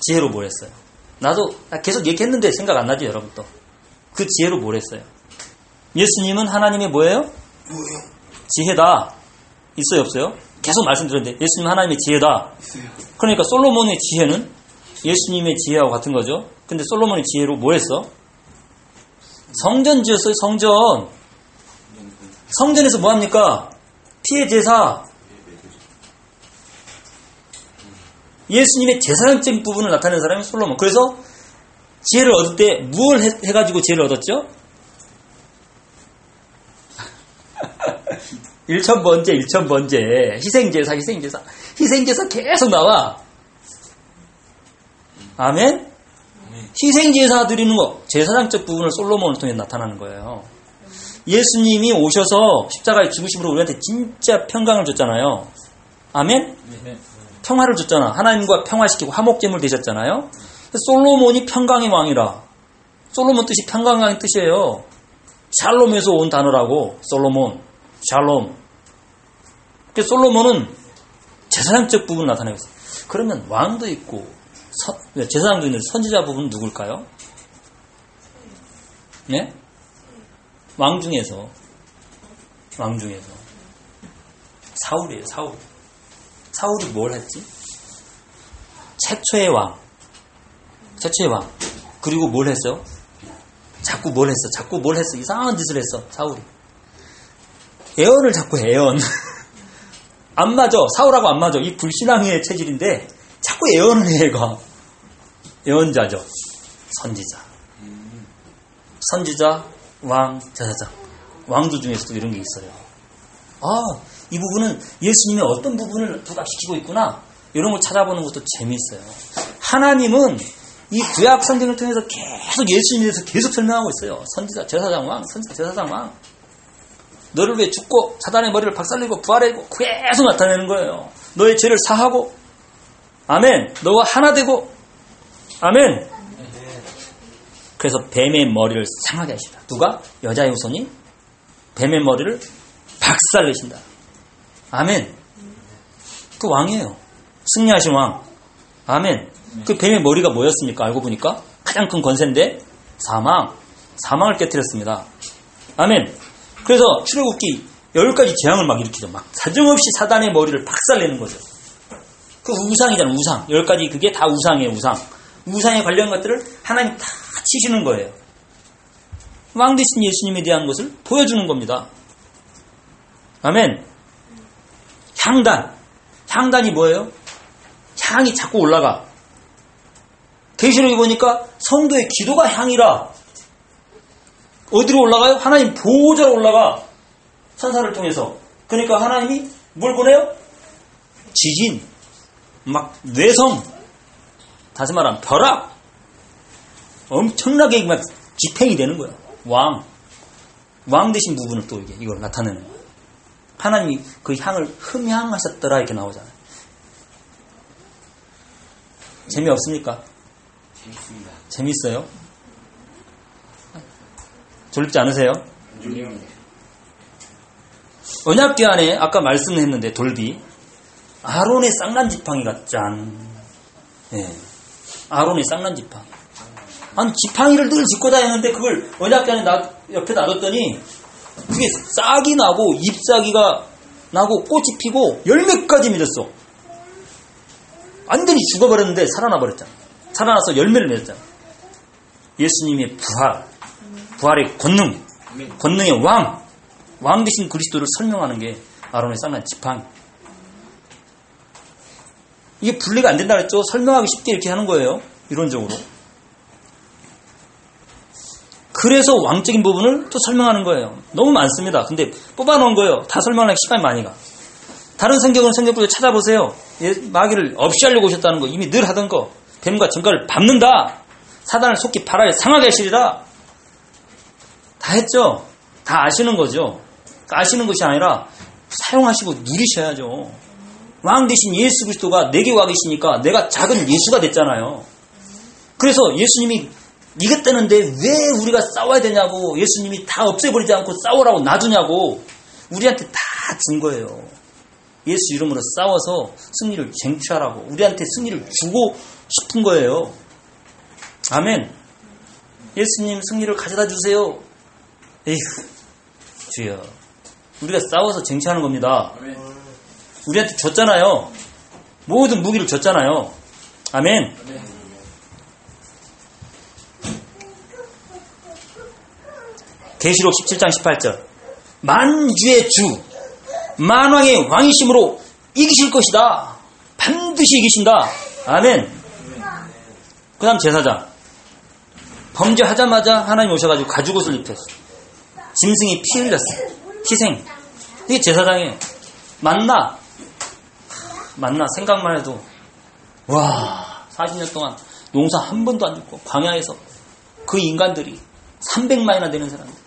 지혜로 뭘 했어요? 나도 계속 얘기했는데 생각 안 나죠 여러분 또. 그 지혜로 뭘 했어요? 예수님은 하나님의 뭐예요? 뭐요? 지혜다. 있어요 없어요? 계속 말씀드렸는데 예수님은 하나님의 지혜다. 있어요. 그러니까 솔로몬의 지혜는 예수님의 지혜하고 같은 거죠. 근데 솔로몬의 지혜로 뭐 했어? 성전 지었어요 성전. 성전에서 뭐 합니까? 피해 제사. 예수님의 제사장적인 부분을 나타내는 사람이 솔로몬. 그래서 지혜를 얻을 때 무엇을 해, 해가지고 지혜를 얻었죠? (laughs) 1천번째, 1천번째. 희생제사, 희생제사. 희생제사 계속 나와. 아멘? 희생제사 드리는 거, 제사장적 부분을 솔로몬을 통해 나타나는 거예요. 예수님이 오셔서 십자가에 죽으심으로 우리한테 진짜 평강을 줬잖아요. 아멘? 네. 평화를 줬잖아. 하나님과 평화시키고 화목제물 되셨잖아요. 솔로몬이 평강의 왕이라. 솔로몬 뜻이 평강의 뜻이에요. 샬롬에서 온 단어라고. 솔로몬. 샬롬. 그 솔로몬은 제사장적 부분을 나타내고 있어요. 그러면 왕도 있고 선- 제사장도 있는데 선지자 부분은 누굴까요? 네? 왕 중에서 왕 중에서 사울이에요. 사울. 사울이 뭘 했지? 최초의 왕. 최초의 왕. 그리고 뭘 했어요? 자꾸 뭘 했어? 자꾸 뭘 했어? 이상한 짓을 했어. 사울이. 애언을 자꾸 해, 애언. (laughs) 안 맞아. 사울하고 안 맞아. 이 불신앙의 체질인데 자꾸 애언을 해, 얘가. 애언자죠. 선지자. 선지자, 왕, 제사장. 왕조 중에서도 이런 게 있어요. 아, 이 부분은 예수님의 어떤 부분을 부각시키고 있구나. 이런 걸 찾아보는 것도 재미있어요. 하나님은 이 구약 성경을 통해서 계속 예수님에 대해서 계속 설명하고 있어요. 선지자, 제사장 왕, 선지자, 제사장 왕. 너를 위해 죽고 사단의 머리를 박살내고 부활해고 계속 나타내는 거예요. 너의 죄를 사하고 아멘. 너와 하나 되고 아멘. 그래서 뱀의 머리를 상하게 하시다. 누가? 여자의 후손이 뱀의 머리를 박살내신다. 아멘. 그 왕이에요. 승리하신 왕. 아멘. 그 뱀의 머리가 뭐였습니까? 알고 보니까 가장 큰 권세인데 사망. 사망을 깨뜨렸습니다. 아멘. 그래서 출애굽기 열 가지 재앙을 막 일으키죠. 막 사정없이 사단의 머리를 박살내는 거죠. 그 우상이잖아, 우상. 열 가지 그게 다 우상이에요, 우상. 우상에 관련 것들을 하나님 다 치시는 거예요. 왕 되신 예수님에 대한 것을 보여주는 겁니다. 아멘. 향단. 향단이 뭐예요? 향이 자꾸 올라가. 계시록에 보니까 성도의 기도가 향이라. 어디로 올라가요? 하나님 보호자로 올라가. 천사를 통해서. 그러니까 하나님이 뭘 보내요? 지진. 막 뇌성. 다시 말하면 벼락. 엄청나게 막 집행이 되는 거예요. 왕. 왕 되신 부분은 또 이게 이걸 나타내는. 하나님이 그 향을 흠향하셨더라 이렇게 나오잖아요. 재미없습니까? 재밌습니다. 재밌어요? 졸립지 않으세요? 언약궤 안에 아까 말씀했는데 돌비 아론의 쌍난 지팡이가 짠. 예. 아론의 쌍난 지팡이. 아니 지팡이를 늘 짚고 다니는데 그걸 언약궤 안에 나, 옆에 놔뒀더니 그게 싹이 나고 잎사귀가 나고 꽃이 피고 열매까지 맺었어. 완전히 죽어버렸는데 살아나 버렸잖아. 살아나서 열매를 맺었잖아. 예수님의 부활, 부활의 권능. 권능의 왕, 왕 되신 그리스도를 설명하는 게 아론의 쌍난 지팡이. 이게 분리가 안 된다 그랬죠? 설명하기 쉽게 이렇게 하는 거예요. 이론적으로. 그래서 왕적인 부분을 또 설명하는 거예요. 너무 많습니다. 근데 뽑아놓은 거예요. 다 설명하기 시간이 많이 가. 다른 성경은 성경부터 찾아보세요. 예, 마귀를 없이 하려고 오셨다는 거 이미 늘 하던 거. 뱀과 정갈을 밟는다. 사단을 속히 바라에 상하게 하시리라. 다 했죠. 다 아시는 거죠. 아시는 것이 아니라 사용하시고 누리셔야죠. 왕 대신 예수 그리스도가 내게 와 계시니까 내가 작은 예수가 됐잖아요. 그래서 예수님이 이겼다는데 왜 우리가 싸워야 되냐고 예수님이 다 없애버리지 않고 싸우라고 놔두냐고 우리한테 다 준 거예요. 예수 이름으로 싸워서 승리를 쟁취하라고 우리한테 승리를 주고 싶은 거예요. 아멘. 예수님 승리를 가져다 주세요. 에휴, 주여. 우리가 싸워서 쟁취하는 겁니다. 우리한테 줬잖아요. 모든 무기를 줬잖아요. 아멘. 아멘. 계시록 17장 18절. 만주의 주, 만왕의 왕이심으로 이기실 것이다. 반드시 이기신다. 아멘. 그 다음 제사장. 범죄하자마자 하나님 오셔가지고 가죽옷을 입혔어. 짐승이 피 흘렸어. 희생. 이게 제사장이에요. 만나. 만나. 생각만 해도. 와, 40년 동안 농사 한 번도 안 짓고 광야에서 그 인간들이 300만이나 되는 사람들.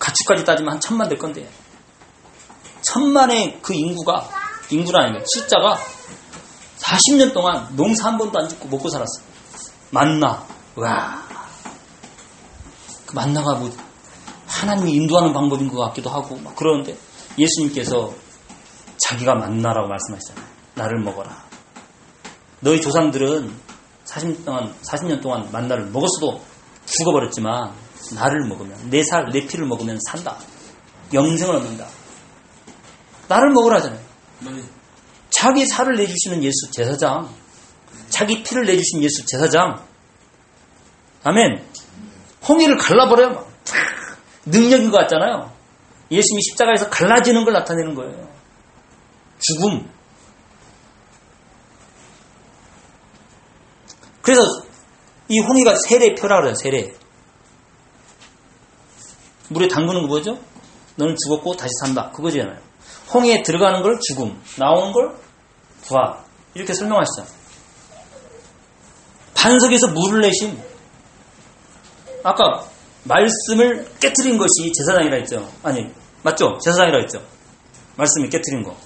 가축까지 따지면 한 천만 될 건데. 천만의 그 인구가, 아니고 숫자가 40년 동안 농사 한 번도 안 짓고 먹고 살았어. 만나. 와. 그 만나가 뭐, 하나님이 인도하는 방법인 것 같기도 하고, 막 그러는데, 예수님께서 자기가 만나라고 말씀하시잖아요. 나를 먹어라. 너희 조상들은 40년 동안, 40년 동안 만나를 먹었어도 죽어버렸지만, 나를 먹으면, 내 살, 내 피를 먹으면 산다. 영생을 얻는다. 나를 먹으라잖아요. 아멘. 자기 살을 내주시는 예수 제사장. 자기 피를 내주신 예수 제사장. 아멘. 홍해를 갈라버려요. 막. 능력인 것 같잖아요. 예수님이 십자가에서 갈라지는 걸 나타내는 거예요. 죽음. 그래서 이 홍해가 세례표라 그래요. 세례. 물에 담그는 거 뭐죠? 너는 죽었고 다시 산다. 그거잖아요. 홍해에 들어가는 걸 죽음, 나오는 걸 부활. 이렇게 설명하시죠. 반석에서 물을 내신 아까 말씀을 깨뜨린 것이 제사장이라 했죠. 아니, 맞죠? 제사장이라 했죠. 말씀을 깨뜨린 거.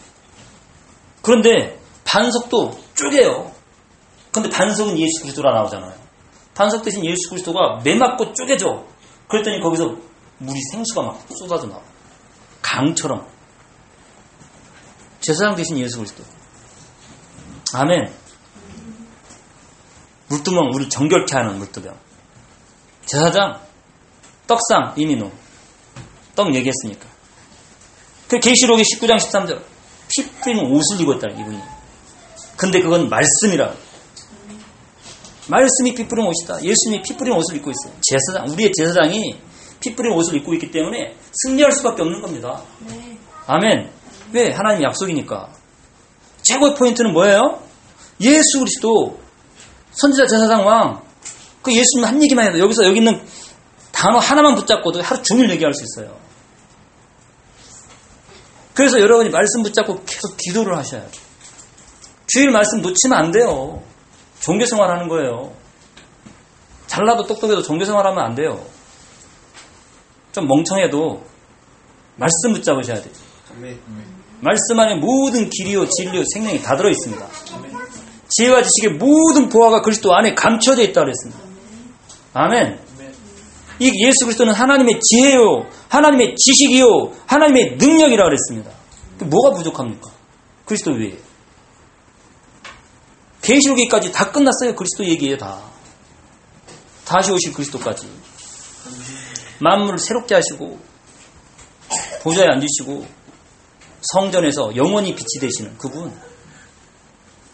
그런데 반석도 쪼개요. 근데 반석은 예수 그리스도라 나오잖아요. 반석 대신 예수 그리스도가 매 맞고 쪼개져. 그랬더니 거기서 물이 생수가 막 쏟아져 나와. 강처럼. 제사장 대신 예수 그리스도. 아멘. 물두멍, 우리 정결케 하는 물두병. 제사장, 떡상, 이민호. 떡 얘기했으니까. 그 계시록의 19장 13절. 피 뿌리는 옷을 입었다, 이분이. 근데 그건 말씀이라. 말씀이 피 뿌린 옷이다. 예수님이 피 뿌린 옷을 입고 있어요. 제사장, 우리의 제사장이 피 뿌린 옷을 입고 있기 때문에 승리할 수밖에 없는 겁니다. 아멘. 왜? 하나님 약속이니까. 최고의 포인트는 뭐예요? 예수 그리스도 선지자 제사장 왕. 그 예수님 한 얘기만 해도 여기서 여기 있는 단어 하나만 붙잡고도 하루 종일 얘기할 수 있어요. 그래서 여러분이 말씀 붙잡고 계속 기도를 하셔야 돼요. 주일 말씀 놓치면 안 돼요. 종교생활 하는 거예요. 잘나도 똑똑해도 종교생활 하면 안 돼요. 좀 멍청해도 말씀 붙잡으셔야 돼요. 말씀 안에 모든 길이요 진리요 생명이 다 들어 있습니다. 지혜와 지식의 모든 보화가 그리스도 안에 감춰져 있다 그랬습니다. 아멘. 이 예수 그리스도는 하나님의 지혜요, 하나님의 지식이요, 하나님의 능력이라 그랬습니다. 그 뭐가 부족합니까? 그리스도 외에. 계시록에까지 다 끝났어요. 그리스도 얘기에 다. 다시 오실 그리스도까지. 만물을 새롭게 하시고 보좌에 앉으시고 성전에서 영원히 빛이 되시는 그분.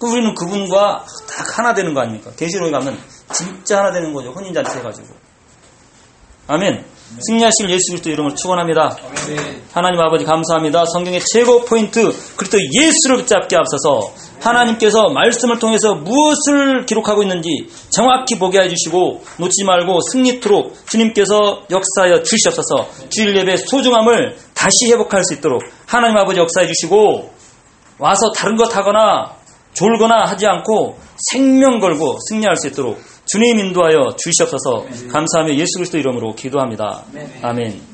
그 우리는 그분과 딱 하나 되는 거 아닙니까? 계시록에 가면 진짜 하나 되는 거죠. 혼인잔치 해가지고. 아멘. 승리하실 예수 그리스도 이름을 축원합니다. 하나님 아버지 감사합니다. 성경의 최고 포인트 그리스도 예수를 붙잡게 앞서서 하나님께서 말씀을 통해서 무엇을 기록하고 있는지 정확히 보게 해주시고 놓지 말고 승리토록 주님께서 역사하여 주시옵소서 주일 예배 소중함을 다시 회복할 수 있도록 하나님 아버지 역사해 주시고 와서 다른 것 하거나 졸거나 하지 않고 생명 걸고 승리할 수 있도록 주님 인도하여 주시옵소서 감사하며 예수 그리스도 이름으로 기도합니다. 아멘.